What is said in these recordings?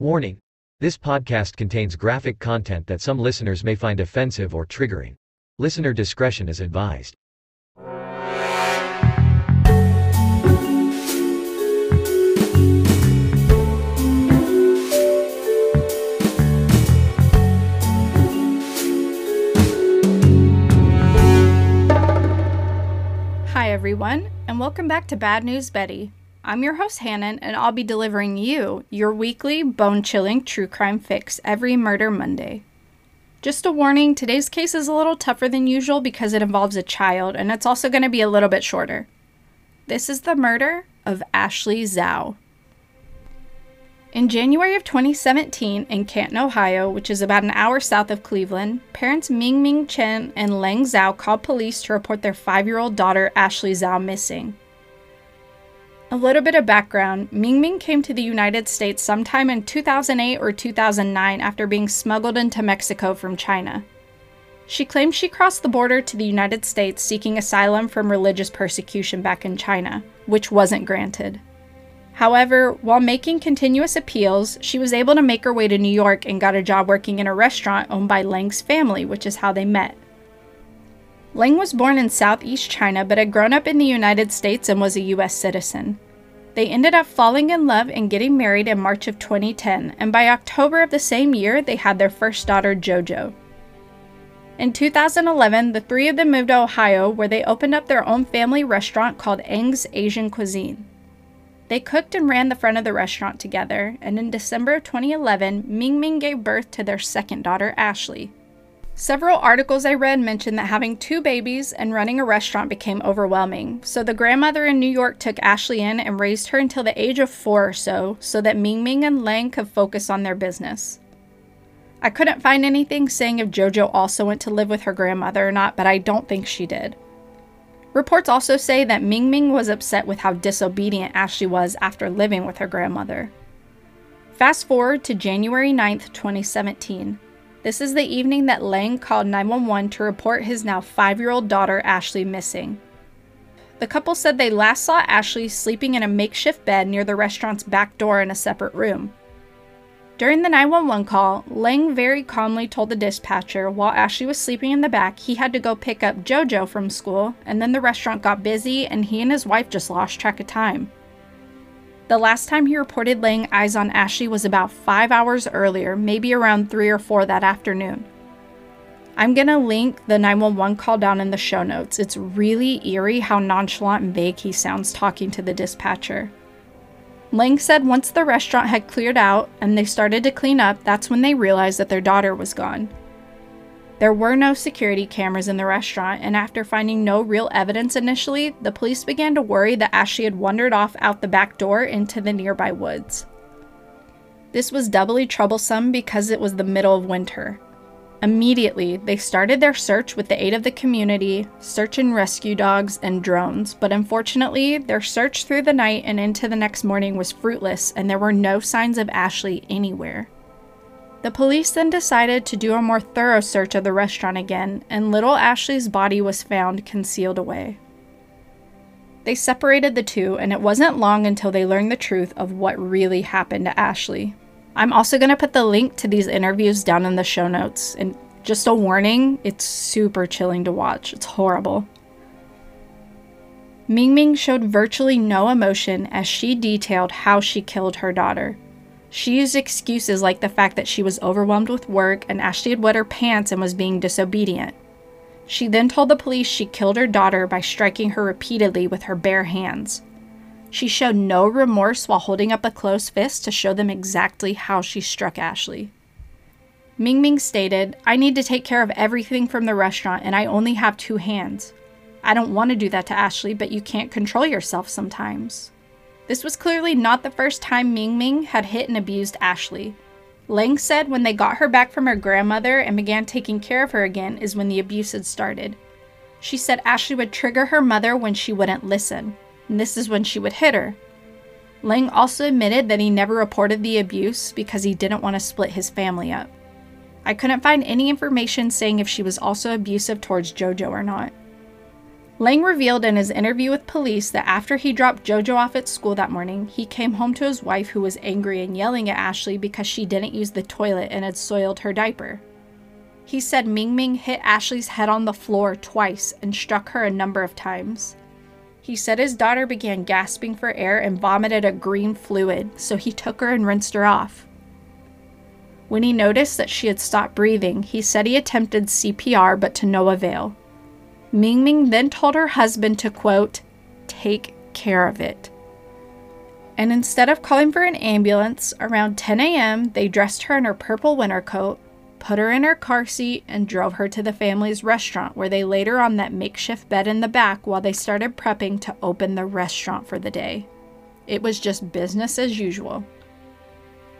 Warning this podcast contains graphic content that some listeners may find offensive or triggering. Listener discretion is advised. Hi, everyone, and welcome back to Bad News Betty. I'm your host, Hannon, and I'll be delivering you your weekly bone chilling true crime fix every Murder Monday. Just a warning today's case is a little tougher than usual because it involves a child, and it's also going to be a little bit shorter. This is the murder of Ashley Zhao. In January of 2017, in Canton, Ohio, which is about an hour south of Cleveland, parents Ming Ming Chen and Liang Zhao called police to report their five year old daughter Ashley Zhao missing. A little bit of background Ming Ming came to the United States sometime in 2008 or 2009 after being smuggled into Mexico from China. She claimed she crossed the border to the United States seeking asylum from religious persecution back in China, which wasn't granted. However, while making continuous appeals, she was able to make her way to New York and got a job working in a restaurant owned by Lang's family, which is how they met. Lang was born in southeast China but had grown up in the United States and was a U.S. citizen. They ended up falling in love and getting married in March of 2010, and by October of the same year, they had their first daughter, JoJo. In 2011, the three of them moved to Ohio, where they opened up their own family restaurant called Eng's Asian Cuisine. They cooked and ran the front of the restaurant together, and in December of 2011, Ming Ming gave birth to their second daughter, Ashley. Several articles I read mentioned that having two babies and running a restaurant became overwhelming, so the grandmother in New York took Ashley in and raised her until the age of four or so, so that Ming Ming and Lang could focus on their business. I couldn't find anything saying if JoJo also went to live with her grandmother or not, but I don't think she did. Reports also say that Ming Ming was upset with how disobedient Ashley was after living with her grandmother. Fast forward to January 9th, 2017. This is the evening that Lang called 911 to report his now five year old daughter Ashley missing. The couple said they last saw Ashley sleeping in a makeshift bed near the restaurant's back door in a separate room. During the 911 call, Lang very calmly told the dispatcher while Ashley was sleeping in the back, he had to go pick up JoJo from school, and then the restaurant got busy and he and his wife just lost track of time. The last time he reported laying eyes on Ashley was about five hours earlier, maybe around 3 or 4 that afternoon. I'm going to link the 911 call down in the show notes. It's really eerie how nonchalant and vague he sounds talking to the dispatcher. Lang said once the restaurant had cleared out and they started to clean up, that's when they realized that their daughter was gone. There were no security cameras in the restaurant, and after finding no real evidence initially, the police began to worry that Ashley had wandered off out the back door into the nearby woods. This was doubly troublesome because it was the middle of winter. Immediately, they started their search with the aid of the community, search and rescue dogs, and drones, but unfortunately, their search through the night and into the next morning was fruitless, and there were no signs of Ashley anywhere. The police then decided to do a more thorough search of the restaurant again, and little Ashley's body was found concealed away. They separated the two, and it wasn't long until they learned the truth of what really happened to Ashley. I'm also going to put the link to these interviews down in the show notes, and just a warning it's super chilling to watch. It's horrible. Ming Ming showed virtually no emotion as she detailed how she killed her daughter. She used excuses like the fact that she was overwhelmed with work and Ashley had wet her pants and was being disobedient. She then told the police she killed her daughter by striking her repeatedly with her bare hands. She showed no remorse while holding up a closed fist to show them exactly how she struck Ashley. Ming Ming stated, I need to take care of everything from the restaurant and I only have two hands. I don't want to do that to Ashley, but you can't control yourself sometimes. This was clearly not the first time Ming Ming had hit and abused Ashley. Lang said when they got her back from her grandmother and began taking care of her again is when the abuse had started. She said Ashley would trigger her mother when she wouldn't listen, and this is when she would hit her. Lang also admitted that he never reported the abuse because he didn't want to split his family up. I couldn't find any information saying if she was also abusive towards JoJo or not. Lang revealed in his interview with police that after he dropped JoJo off at school that morning, he came home to his wife who was angry and yelling at Ashley because she didn't use the toilet and had soiled her diaper. He said Ming Ming hit Ashley's head on the floor twice and struck her a number of times. He said his daughter began gasping for air and vomited a green fluid, so he took her and rinsed her off. When he noticed that she had stopped breathing, he said he attempted CPR but to no avail. Ming Ming then told her husband to, quote, take care of it. And instead of calling for an ambulance, around 10 a.m., they dressed her in her purple winter coat, put her in her car seat, and drove her to the family's restaurant, where they laid her on that makeshift bed in the back while they started prepping to open the restaurant for the day. It was just business as usual.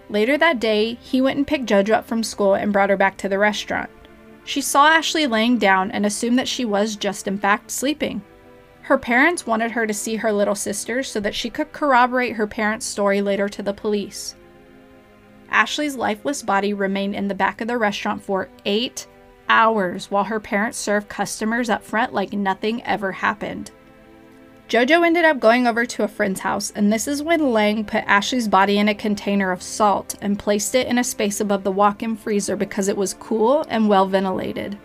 Later that day, he went and picked JoJo up from school and brought her back to the restaurant. She saw Ashley laying down and assumed that she was just in fact sleeping. Her parents wanted her to see her little sister so that she could corroborate her parents' story later to the police. Ashley's lifeless body remained in the back of the restaurant for eight hours while her parents served customers up front like nothing ever happened. Jojo ended up going over to a friend's house, and this is when Lang put Ashley's body in a container of salt and placed it in a space above the walk in freezer because it was cool and well ventilated.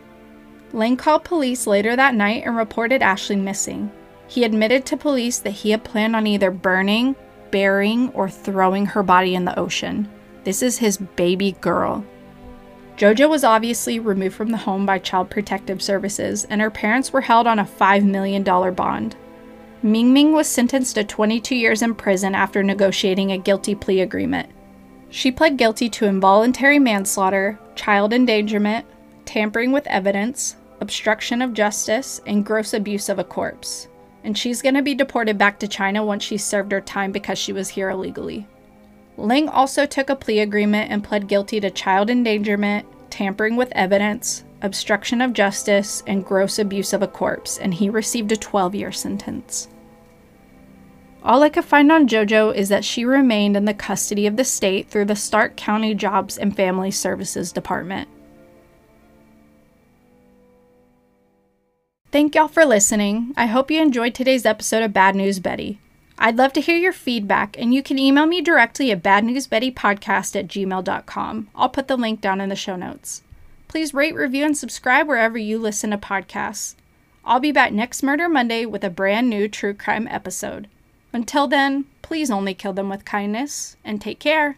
Lang called police later that night and reported Ashley missing. He admitted to police that he had planned on either burning, burying, or throwing her body in the ocean. This is his baby girl. Jojo was obviously removed from the home by Child Protective Services, and her parents were held on a $5 million bond. Ming Ming was sentenced to 22 years in prison after negotiating a guilty plea agreement. She pled guilty to involuntary manslaughter, child endangerment, tampering with evidence, obstruction of justice, and gross abuse of a corpse. And she's going to be deported back to China once she's served her time because she was here illegally. Liang also took a plea agreement and pled guilty to child endangerment, tampering with evidence, obstruction of justice, and gross abuse of a corpse, and he received a 12 year sentence. All I could find on JoJo is that she remained in the custody of the state through the Stark County Jobs and Family Services Department. Thank y'all for listening. I hope you enjoyed today's episode of Bad News Betty. I'd love to hear your feedback, and you can email me directly at badnewsbettypodcast at gmail.com. I'll put the link down in the show notes. Please rate, review, and subscribe wherever you listen to podcasts. I'll be back next Murder Monday with a brand new true crime episode. Until then, please only kill them with kindness, and take care.